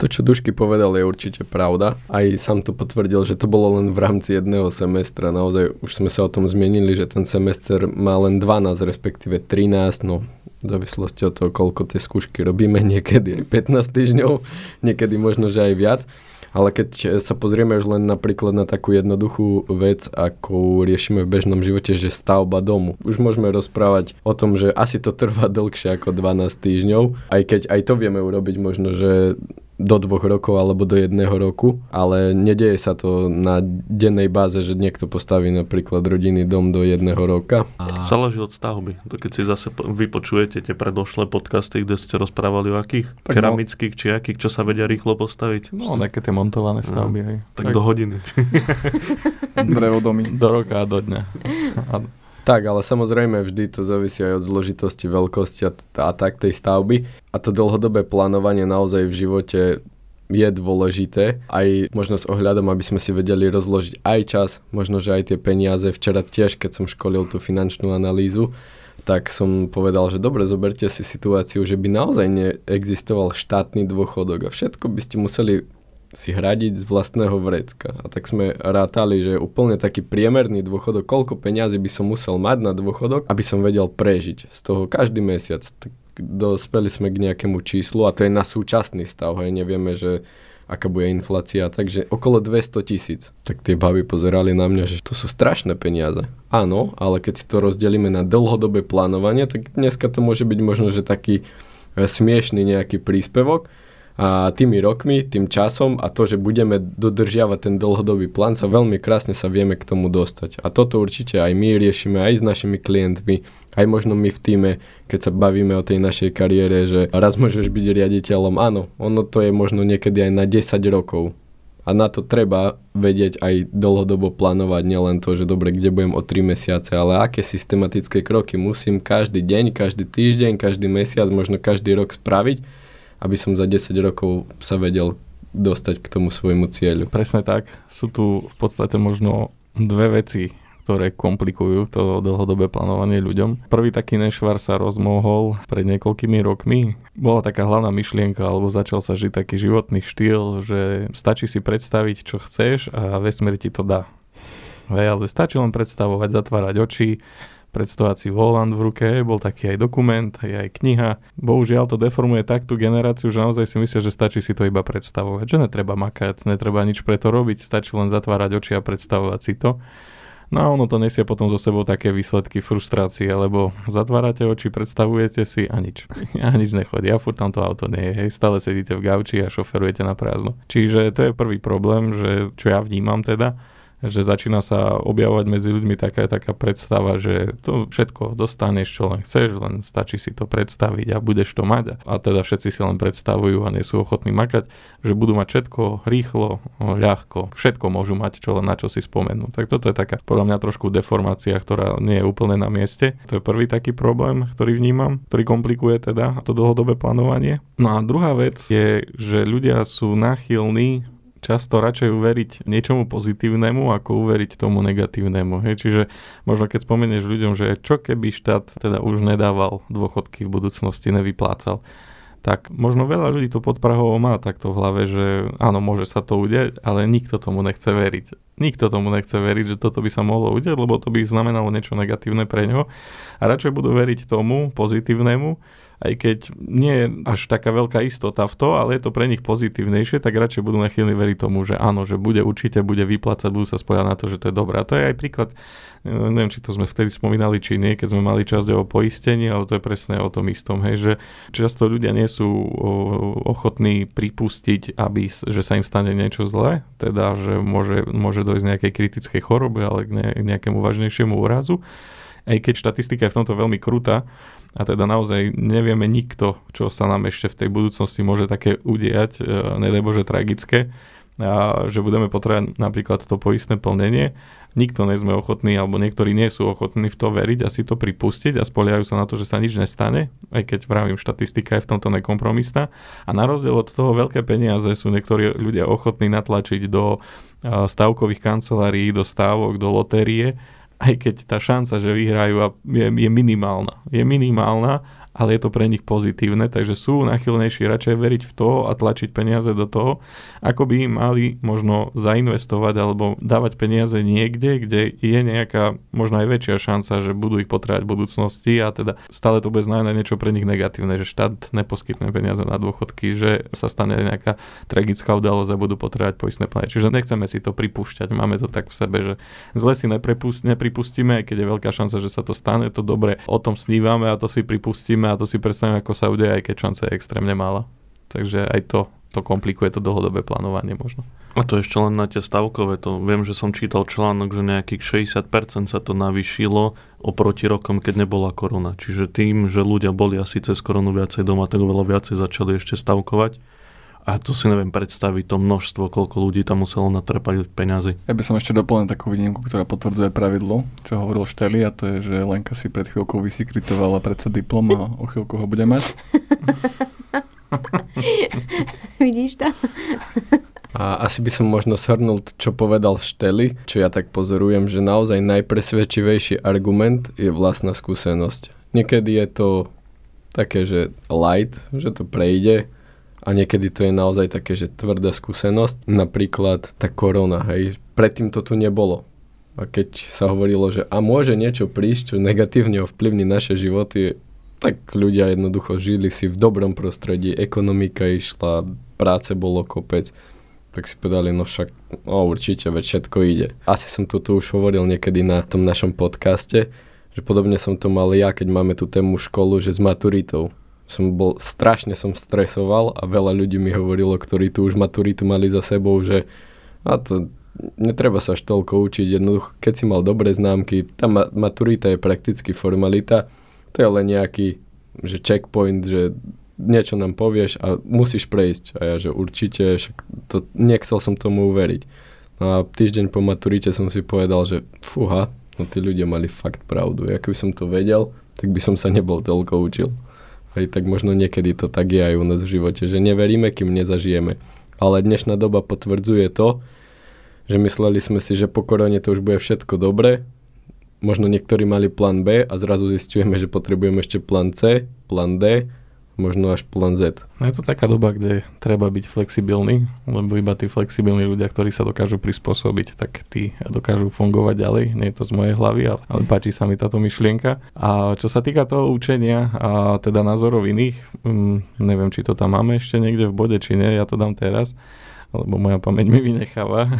To, čo Dušky povedal, je určite pravda. Aj sám to potvrdil, že to bolo len v rámci jedného semestra. Naozaj už sme sa o tom zmienili, že ten semester má len 12, respektíve 13, no v závislosti od toho, koľko tie skúšky robíme, niekedy aj 15 týždňov, niekedy možno, že aj viac. Ale keď sa pozrieme už len napríklad na takú jednoduchú vec, ako riešime v bežnom živote, že stavba domu. Už môžeme rozprávať o tom, že asi to trvá dlhšie ako 12 týždňov, aj keď aj to vieme urobiť možno, že do dvoch rokov alebo do jedného roku, ale nedeje sa to na dennej báze, že niekto postaví napríklad rodinný dom do jedného roka. A... Záleží od stavby. To keď si zase vypočujete tie predošlé podcasty, kde ste rozprávali o akých tak no. keramických či akých, čo sa vedia rýchlo postaviť. No, také tie montované stavby. No. Hej. Tak, tak do hodiny. Drevodomy. Do roka a do dňa. A tak, ale samozrejme vždy to závisí aj od zložitosti, veľkosti a, a tak tej stavby. A to dlhodobé plánovanie naozaj v živote je dôležité, aj možno s ohľadom, aby sme si vedeli rozložiť aj čas, možno, že aj tie peniaze. Včera tiež, keď som školil tú finančnú analýzu, tak som povedal, že dobre, zoberte si situáciu, že by naozaj neexistoval štátny dôchodok a všetko by ste museli si hradiť z vlastného vrecka. A tak sme rátali, že úplne taký priemerný dôchodok, koľko peňazí by som musel mať na dôchodok, aby som vedel prežiť z toho každý mesiac. Tak dospeli sme k nejakému číslu a to je na súčasný stav, hej, nevieme, že aká bude inflácia, takže okolo 200 tisíc. Tak tie baby pozerali na mňa, že to sú strašné peniaze. Áno, ale keď si to rozdelíme na dlhodobé plánovanie, tak dneska to môže byť možno, že taký e, smiešný nejaký príspevok, a tými rokmi, tým časom a to, že budeme dodržiavať ten dlhodobý plán, sa veľmi krásne sa vieme k tomu dostať. A toto určite aj my riešime aj s našimi klientmi, aj možno my v týme, keď sa bavíme o tej našej kariére, že raz môžeš byť riaditeľom, áno, ono to je možno niekedy aj na 10 rokov. A na to treba vedieť aj dlhodobo plánovať, nielen to, že dobre, kde budem o 3 mesiace, ale aké systematické kroky musím každý deň, každý týždeň, každý mesiac, možno každý rok spraviť, aby som za 10 rokov sa vedel dostať k tomu svojmu cieľu. Presne tak. Sú tu v podstate možno dve veci, ktoré komplikujú to dlhodobé plánovanie ľuďom. Prvý taký nešvar sa rozmohol pred niekoľkými rokmi. Bola taká hlavná myšlienka, alebo začal sa žiť taký životný štýl, že stačí si predstaviť, čo chceš a vesmír ti to dá. Hej, ale stačí len predstavovať, zatvárať oči, predstavovať si volant v ruke, bol taký aj dokument, aj, aj kniha. Bohužiaľ to deformuje tak tú generáciu, že naozaj si myslia, že stačí si to iba predstavovať, že netreba makať, netreba nič pre to robiť, stačí len zatvárať oči a predstavovať si to. No a ono to nesie potom zo sebou také výsledky frustrácie, lebo zatvárate oči, predstavujete si a nič. A nič nechodí. A furt tam to auto nie je. Stále sedíte v gauči a šoferujete na prázdno. Čiže to je prvý problém, že čo ja vnímam teda, že začína sa objavovať medzi ľuďmi taká, taká predstava, že to všetko dostaneš, čo len chceš, len stačí si to predstaviť a budeš to mať. A teda všetci si len predstavujú a nie sú ochotní makať, že budú mať všetko rýchlo, ľahko, všetko môžu mať, čo len na čo si spomenú. Tak toto je taká podľa mňa trošku deformácia, ktorá nie je úplne na mieste. To je prvý taký problém, ktorý vnímam, ktorý komplikuje teda to dlhodobé plánovanie. No a druhá vec je, že ľudia sú náchylní často radšej uveriť niečomu pozitívnemu, ako uveriť tomu negatívnemu. Hej? Čiže možno keď spomenieš ľuďom, že čo keby štát teda už nedával dôchodky v budúcnosti, nevyplácal, tak možno veľa ľudí to pod Prahou má takto v hlave, že áno, môže sa to udeť, ale nikto tomu nechce veriť. Nikto tomu nechce veriť, že toto by sa mohlo udeť, lebo to by znamenalo niečo negatívne pre ňo. A radšej budú veriť tomu pozitívnemu, aj keď nie je až taká veľká istota v to, ale je to pre nich pozitívnejšie, tak radšej budú nachylní veriť tomu, že áno, že bude určite, bude vyplácať, budú sa spojať na to, že to je dobré. A to je aj príklad, e, neviem, či to sme vtedy spomínali, či nie, keď sme mali časť o poistení, ale to je presne o tom istom, hej, že často ľudia nie sú ochotní pripustiť, aby, že sa im stane niečo zlé, teda, že môže, môže dojsť nejakej kritickej chorobe, ale k nejakému vážnejšiemu úrazu. Aj keď štatistika je v tomto veľmi krutá, a teda naozaj nevieme nikto, čo sa nám ešte v tej budúcnosti môže také udiať, e, nedaj Bože tragické, a že budeme potrebovať napríklad to poistné plnenie. Nikto nie sme ochotní, alebo niektorí nie sú ochotní v to veriť a si to pripustiť a spoliajú sa na to, že sa nič nestane, aj keď vravím, štatistika je v tomto nekompromisná. A na rozdiel od toho veľké peniaze sú niektorí ľudia ochotní natlačiť do stavkových kancelárií, do stávok, do lotérie, aj keď tá šanca, že vyhrajú je, je minimálna. Je minimálna ale je to pre nich pozitívne, takže sú nachylnejší radšej veriť v to a tlačiť peniaze do toho, ako by mali možno zainvestovať alebo dávať peniaze niekde, kde je nejaká možno aj väčšia šanca, že budú ich potrebovať v budúcnosti a teda stále to bude znamenať niečo pre nich negatívne, že štát neposkytne peniaze na dôchodky, že sa stane nejaká tragická udalosť a budú potrebovať poistné plány. Čiže nechceme si to pripúšťať, máme to tak v sebe, že zle si nepripustíme, keď je veľká šanca, že sa to stane, to dobre o tom snívame a to si pripustíme vidíme a to si predstavím, ako sa udeje, aj keď šanca je extrémne mála. Takže aj to, to komplikuje to dlhodobé plánovanie možno. A to ešte len na tie stavkové, to viem, že som čítal článok, že nejakých 60% sa to navýšilo oproti rokom, keď nebola korona. Čiže tým, že ľudia boli asi cez koronu viacej doma, tak oveľa viacej začali ešte stavkovať a tu si neviem predstaviť to množstvo, koľko ľudí tam muselo natrpať peniazy. Ja by som ešte doplnil takú výnimku, ktorá potvrdzuje pravidlo, čo hovoril Šteli, a to je, že Lenka si pred chvíľkou vysikritovala predsa diplom a o chvíľku ho bude mať. Vidíš to? A asi by som možno shrnul, čo povedal Šteli, čo ja tak pozorujem, že naozaj najpresvedčivejší argument je vlastná skúsenosť. Niekedy je to také, že light, že to prejde, a niekedy to je naozaj také, že tvrdá skúsenosť, napríklad tá korona, hej, predtým to tu nebolo. A keď sa hovorilo, že a môže niečo prísť, čo negatívne ovplyvní naše životy, tak ľudia jednoducho žili si v dobrom prostredí, ekonomika išla, práce bolo kopec, tak si povedali, no však, no určite, veď všetko ide. Asi som to tu už hovoril niekedy na tom našom podcaste, že podobne som to mal ja, keď máme tú tému školu, že s maturitou som bol, strašne som stresoval a veľa ľudí mi hovorilo, ktorí tu už maturitu mali za sebou, že a to netreba sa až toľko učiť, jednoducho, keď si mal dobré známky, tá ma- maturita je prakticky formalita, to je len nejaký, že checkpoint, že niečo nám povieš a musíš prejsť. A ja, že určite, však to, nechcel som tomu uveriť. No a týždeň po maturite som si povedal, že fúha, no tí ľudia mali fakt pravdu. Ja keby som to vedel, tak by som sa nebol toľko učil. Hej, tak možno niekedy to tak je aj u nás v živote, že neveríme, kým nezažijeme. Ale dnešná doba potvrdzuje to, že mysleli sme si, že po korone to už bude všetko dobre. Možno niektorí mali plán B a zrazu zistujeme, že potrebujeme ešte plán C, plán D možno až plán Z. No je to taká doba, kde treba byť flexibilný, lebo iba tí flexibilní ľudia, ktorí sa dokážu prispôsobiť, tak tí dokážu fungovať ďalej. Nie je to z mojej hlavy, ale, ale páči sa mi táto myšlienka. A čo sa týka toho učenia a teda názorov iných, um, neviem, či to tam máme ešte niekde v bode, či nie, ja to dám teraz lebo moja pamäť mi vynecháva.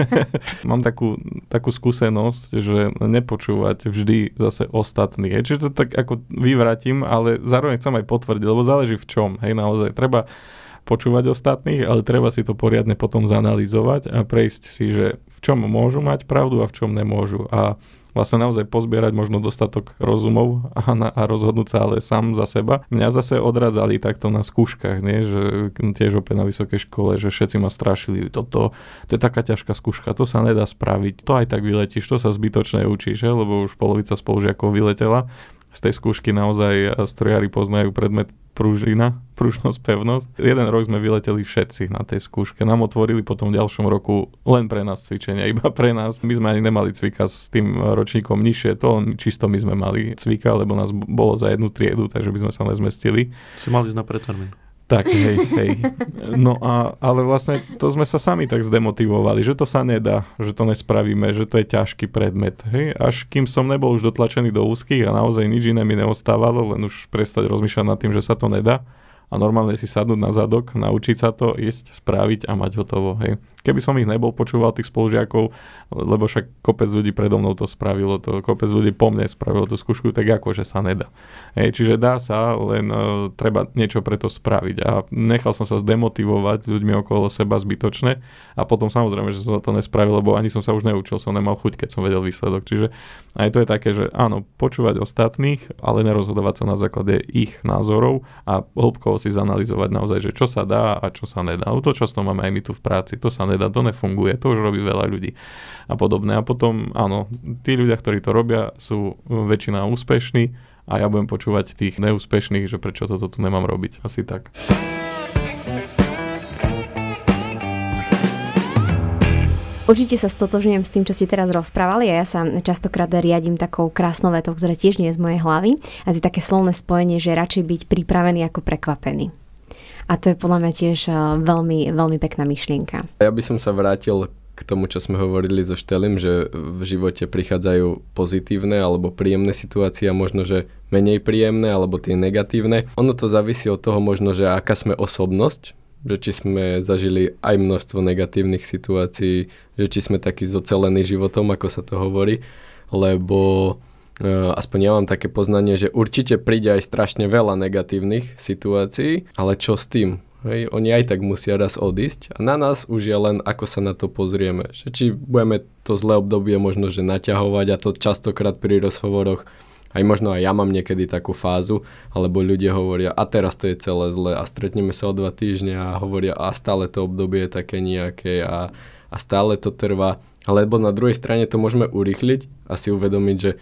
Mám takú, takú skúsenosť, že nepočúvať vždy zase ostatných. Čiže to tak ako vyvratím, ale zároveň chcem aj potvrdiť, lebo záleží v čom. Hej, naozaj treba počúvať ostatných, ale treba si to poriadne potom zanalizovať a prejsť si, že v čom môžu mať pravdu a v čom nemôžu. A vlastne naozaj pozbierať možno dostatok rozumov a, na, a rozhodnúť sa ale sám za seba. Mňa zase odradzali takto na skúškach, nie? že tiež opäť na vysokej škole, že všetci ma strašili, toto, to je taká ťažká skúška, to sa nedá spraviť, to aj tak vyletíš, to sa zbytočne učíš, lebo už polovica spolužiakov vyletela z tej skúšky naozaj strojári poznajú predmet pružina, pružnosť, pevnosť. Jeden rok sme vyleteli všetci na tej skúške. Nám otvorili potom v ďalšom roku len pre nás cvičenia, iba pre nás. My sme ani nemali cvika s tým ročníkom nižšie, to čisto my sme mali cvika, lebo nás bolo za jednu triedu, takže by sme sa nezmestili. Si mali na pretermín. Tak, hej, hej. No a, ale vlastne to sme sa sami tak zdemotivovali, že to sa nedá, že to nespravíme, že to je ťažký predmet. Hej. Až kým som nebol už dotlačený do úzkých a naozaj nič iné mi neostávalo, len už prestať rozmýšľať nad tým, že sa to nedá a normálne si sadnúť na zadok, naučiť sa to, ísť, spraviť a mať hotovo. Hej. Keby som ich nebol počúval, tých spolužiakov, lebo však kopec ľudí predo mnou to spravilo, to kopec ľudí po mne spravilo tú skúšku, tak ako, že sa nedá. Hej, čiže dá sa, len uh, treba niečo pre to spraviť. A nechal som sa zdemotivovať ľuďmi okolo seba zbytočne a potom samozrejme, že som to nespravil, lebo ani som sa už neučil, som nemal chuť, keď som vedel výsledok. Čiže aj to je také, že áno, počúvať ostatných, ale nerozhodovať sa na základe ich názorov a hĺbkovo si zanalizovať naozaj, že čo sa dá a čo sa nedá. To často máme aj my tu v práci, to sa nedá, to nefunguje, to už robí veľa ľudí a podobné. A potom, áno, tí ľudia, ktorí to robia, sú väčšina úspešní a ja budem počúvať tých neúspešných, že prečo toto tu nemám robiť. Asi tak. Určite sa stotožňujem s tým, čo ste teraz rozprávali a ja sa častokrát riadím takou krásnou vetou, ktoré tiež nie je z mojej hlavy a je také slovné spojenie, že radšej byť pripravený ako prekvapený. A to je podľa mňa tiež eh, veľmi, veľmi pekná myšlienka. Ja by som sa vrátil k tomu, čo sme hovorili so Štelim, že v živote prichádzajú pozitívne alebo príjemné situácie a možno, že menej príjemné alebo tie negatívne. Ono to závisí od toho možno, že aká sme osobnosť, že či sme zažili aj množstvo negatívnych situácií, že či sme takí zocelení životom, ako sa to hovorí, lebo aspoň ja mám také poznanie, že určite príde aj strašne veľa negatívnych situácií, ale čo s tým? Hej, oni aj tak musia raz odísť a na nás už je len, ako sa na to pozrieme. Že či budeme to zlé obdobie možno, že naťahovať a to častokrát pri rozhovoroch aj možno aj ja mám niekedy takú fázu, alebo ľudia hovoria, a teraz to je celé zle a stretneme sa o dva týždne a hovoria, a stále to obdobie je také nejaké a, a stále to trvá. Alebo na druhej strane to môžeme urýchliť a si uvedomiť, že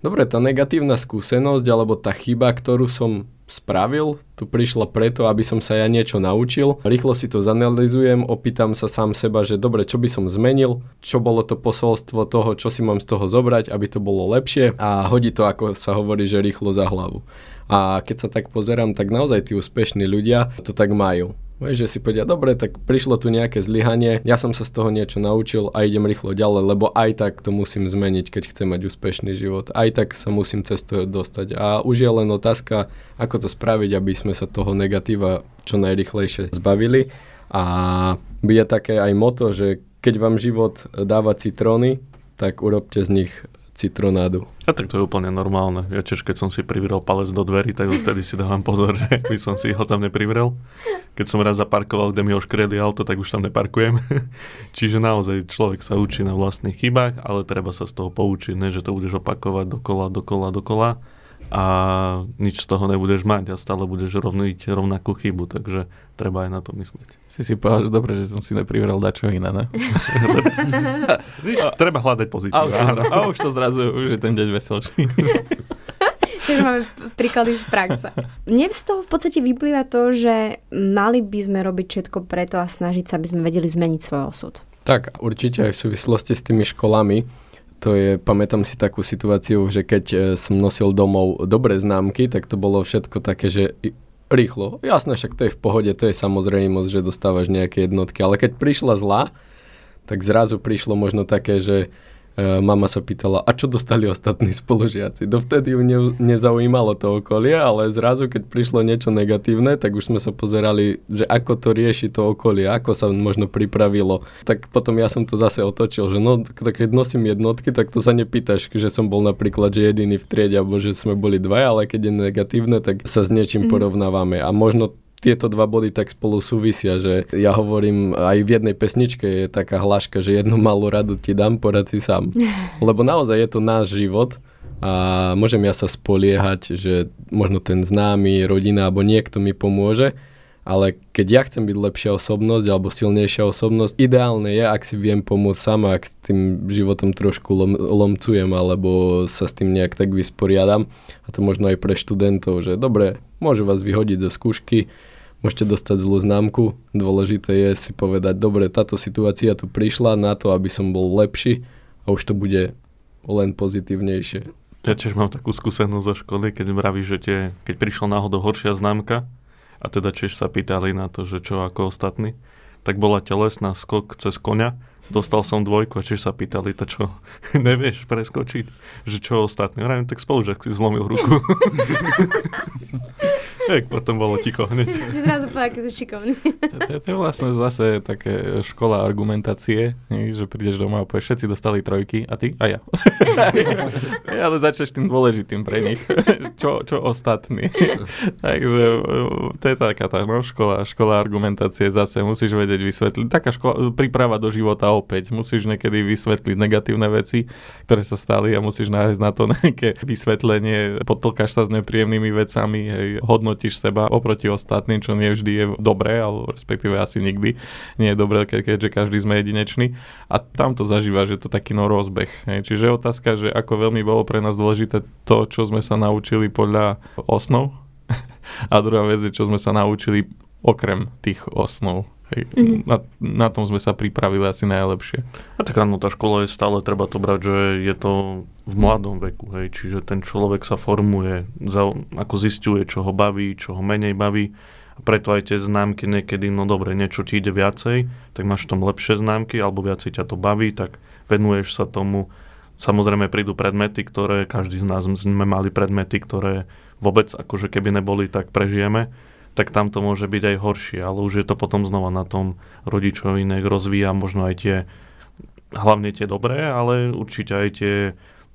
dobre, tá negatívna skúsenosť alebo tá chyba, ktorú som spravil, tu prišla preto, aby som sa ja niečo naučil. Rýchlo si to zanalizujem, opýtam sa sám seba, že dobre, čo by som zmenil, čo bolo to posolstvo toho, čo si mám z toho zobrať, aby to bolo lepšie a hodí to, ako sa hovorí, že rýchlo za hlavu. A keď sa tak pozerám, tak naozaj tí úspešní ľudia to tak majú že si povedia, dobre, tak prišlo tu nejaké zlyhanie, ja som sa z toho niečo naučil a idem rýchlo ďalej, lebo aj tak to musím zmeniť, keď chcem mať úspešný život. Aj tak sa musím cez to dostať. A už je len otázka, ako to spraviť, aby sme sa toho negatíva čo najrychlejšie zbavili. A bude také aj moto, že keď vám život dáva citróny, tak urobte z nich citronádu. A tak to je úplne normálne. Ja tiež, keď som si privrel palec do dverí, tak vtedy si dávam pozor, že by som si ho tam neprivrel. Keď som raz zaparkoval, kde mi ho škredli auto, tak už tam neparkujem. Čiže naozaj človek sa učí na vlastných chybách, ale treba sa z toho poučiť, ne? že to budeš opakovať dokola, dokola, dokola a nič z toho nebudeš mať a stále budeš rovniť rovnakú chybu, takže treba aj na to myslieť. Si si povedal, že dobre, že som si neprivral dačo iné, ne? Víš, treba hľadať pozitív. A, a už to zrazu, už je ten deň veselší. Takže máme príklady z praxe. Mne z toho v podstate vyplýva to, že mali by sme robiť všetko preto a snažiť sa, aby sme vedeli zmeniť svoj osud. Tak, určite aj v súvislosti s tými školami to je, pamätám si takú situáciu, že keď e, som nosil domov dobré známky, tak to bolo všetko také, že rýchlo. Jasné, však to je v pohode, to je samozrejmosť, že dostávaš nejaké jednotky, ale keď prišla zlá, tak zrazu prišlo možno také, že mama sa pýtala, a čo dostali ostatní spolužiaci? Dovtedy ju ne, nezaujímalo to okolie, ale zrazu, keď prišlo niečo negatívne, tak už sme sa pozerali, že ako to rieši to okolie, ako sa možno pripravilo. Tak potom ja som to zase otočil, že no, keď nosím jednotky, tak to sa nepýtaš, že som bol napríklad že jediný v triede, alebo že sme boli dvaja, ale keď je negatívne, tak sa s niečím mm. porovnávame. A možno tieto dva body tak spolu súvisia, že ja hovorím, aj v jednej pesničke je taká hláška, že jednu malú radu ti dám, porad si sám. Lebo naozaj je to náš život a môžem ja sa spoliehať, že možno ten známy, rodina alebo niekto mi pomôže, ale keď ja chcem byť lepšia osobnosť alebo silnejšia osobnosť, ideálne je, ak si viem pomôcť sama, ak s tým životom trošku lom, lomcujem alebo sa s tým nejak tak vysporiadam. A to možno aj pre študentov, že dobre, môžu vás vyhodiť zo skúšky, môžete dostať zlú známku. Dôležité je si povedať, dobre, táto situácia tu prišla na to, aby som bol lepší a už to bude len pozitívnejšie. Ja tiež mám takú skúsenosť zo školy, keď vravíš, že tie, keď prišla náhodou horšia známka, a teda tiež sa pýtali na to, že čo ako ostatní, tak bola telesná skok cez konia, dostal som dvojku a čiže sa pýtali, to čo, nevieš preskočiť, že čo ostatní. Vravím, tak spolužiak si zlomil ruku. Tak potom bolo ticho hneď. Zrazu povedal, keď si šikovný. To, je vlastne zase také škola argumentácie, že prídeš domov a povieš, všetci dostali trojky a ty a ja. Ale začneš tým dôležitým pre nich. Čo, čo ostatní. Takže to je taká tá no, škola, škola argumentácie zase musíš vedieť vysvetliť. Taká škola, príprava do života opäť. Musíš niekedy vysvetliť negatívne veci, ktoré sa stali a musíš nájsť na to nejaké vysvetlenie. Potlkáš sa s nepríjemnými vecami, hej, hodnoť hodnotíš seba oproti ostatným, čo nie vždy je dobré, alebo respektíve asi nikdy nie je dobré, keďže každý sme jedinečný. A tam to zažíva, že to taký no rozbeh. Hej. Čiže otázka, že ako veľmi bolo pre nás dôležité to, čo sme sa naučili podľa osnov. A druhá vec je, čo sme sa naučili okrem tých osnov. Hej, Mhm. na, na tom sme sa pripravili asi najlepšie. A tak áno, tá škola je stále, treba to brať, že je to v mladom veku, hej, čiže ten človek sa formuje, za, ako zistuje, čo ho baví, čo ho menej baví. A preto aj tie známky niekedy, no dobre, niečo ti ide viacej, tak máš v tom lepšie známky, alebo viacej ťa to baví, tak venuješ sa tomu. Samozrejme prídu predmety, ktoré, každý z nás sme mali predmety, ktoré vôbec akože keby neboli, tak prežijeme tak tam to môže byť aj horšie, ale už je to potom znova na tom rodičovi, nech rozvíja možno aj tie, hlavne tie dobré, ale určite aj tie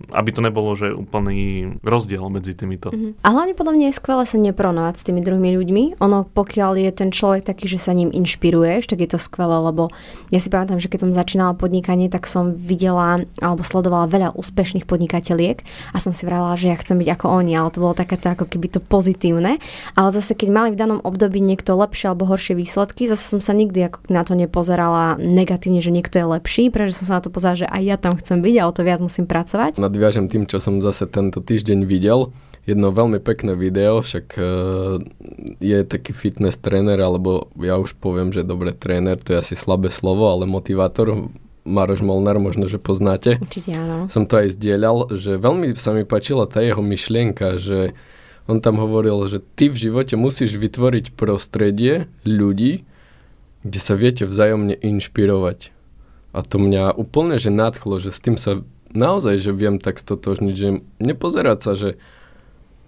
aby to nebolo, že úplný rozdiel medzi týmito. Mhm. A hlavne podľa mňa je skvelé sa nepronovať s tými druhými ľuďmi. Ono, pokiaľ je ten človek taký, že sa ním inšpiruješ, tak je to skvelé, lebo ja si pamätám, že keď som začínala podnikanie, tak som videla alebo sledovala veľa úspešných podnikateľiek a som si vravela, že ja chcem byť ako oni, ale to bolo také to, ako keby to pozitívne. Ale zase, keď mali v danom období niekto lepšie alebo horšie výsledky, zase som sa nikdy ako na to nepozerala negatívne, že niekto je lepší, pretože som sa na to pozerala, že aj ja tam chcem byť a o to viac musím pracovať. Nadviažem tým, čo som zase tento týždeň videl. Jedno veľmi pekné video, však e, je taký fitness tréner, alebo ja už poviem, že dobre tréner, to je asi slabé slovo, ale motivátor, Maroš Molnár, možno, že poznáte. Určite áno. Som to aj zdieľal, že veľmi sa mi páčila tá jeho myšlienka, že on tam hovoril, že ty v živote musíš vytvoriť prostredie ľudí, kde sa viete vzájomne inšpirovať. A to mňa úplne že nadchlo, že s tým sa naozaj, že viem tak stotožniť, že nepozerať sa, že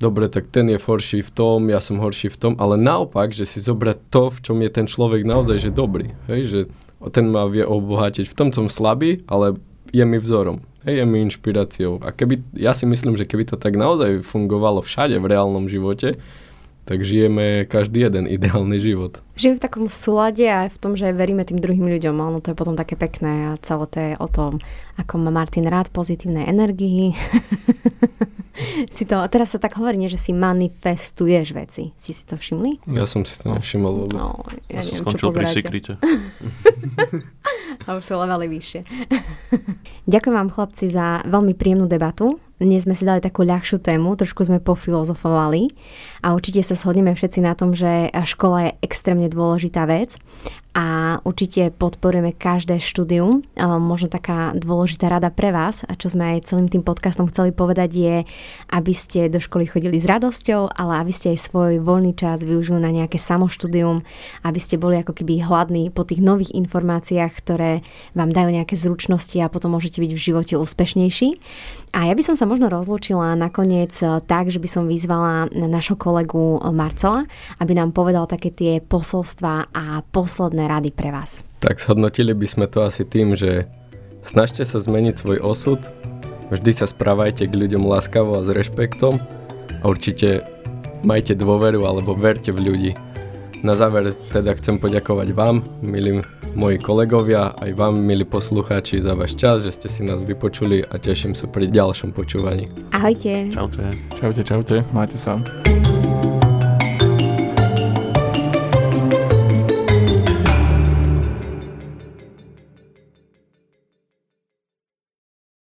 dobre, tak ten je horší v tom, ja som horší v tom, ale naopak, že si zobrať to, v čom je ten človek naozaj, že dobrý. Hej, že ten ma vie obohatiť. V tom som slabý, ale je mi vzorom. Hej, je mi inšpiráciou. A keby, ja si myslím, že keby to tak naozaj fungovalo všade v reálnom živote, tak žijeme každý jeden ideálny život. Žijeme v takom súlade a v tom, že veríme tým druhým ľuďom. Ono to je potom také pekné a celé to je o tom, ako má Martin rád pozitívnej energii. si to, teraz sa tak hovorí, nie, že si manifestuješ veci. Si si to všimli? Ja som si to nevšimol vôbec. No, ja Ja som neviem, skončil pri. Sikrite. A už sú levely vyššie. Ďakujem vám chlapci za veľmi príjemnú debatu. Dnes sme si dali takú ľahšiu tému, trošku sme pofilozofovali a určite sa shodneme všetci na tom, že škola je extrémne dôležitá vec a určite podporujeme každé štúdium. Možno taká dôležitá rada pre vás a čo sme aj celým tým podcastom chceli povedať je, aby ste do školy chodili s radosťou, ale aby ste aj svoj voľný čas využili na nejaké samoštúdium, aby ste boli ako keby hladní po tých nových informáciách, ktoré vám dajú nejaké zručnosti a potom môžete byť v živote úspešnejší. A ja by som sa možno rozlúčila nakoniec tak, že by som vyzvala našho kolegu Marcela, aby nám povedal také tie posolstva a posledné rady pre vás. Tak zhodnotili by sme to asi tým, že snažte sa zmeniť svoj osud, vždy sa správajte k ľuďom láskavo a s rešpektom a určite majte dôveru alebo verte v ľudí. Na záver teda chcem poďakovať vám, milí moji kolegovia, aj vám, milí poslucháči, za váš čas, že ste si nás vypočuli a teším sa pri ďalšom počúvaní. Ahojte! Čaute. Čaute, čaute. Majte sa.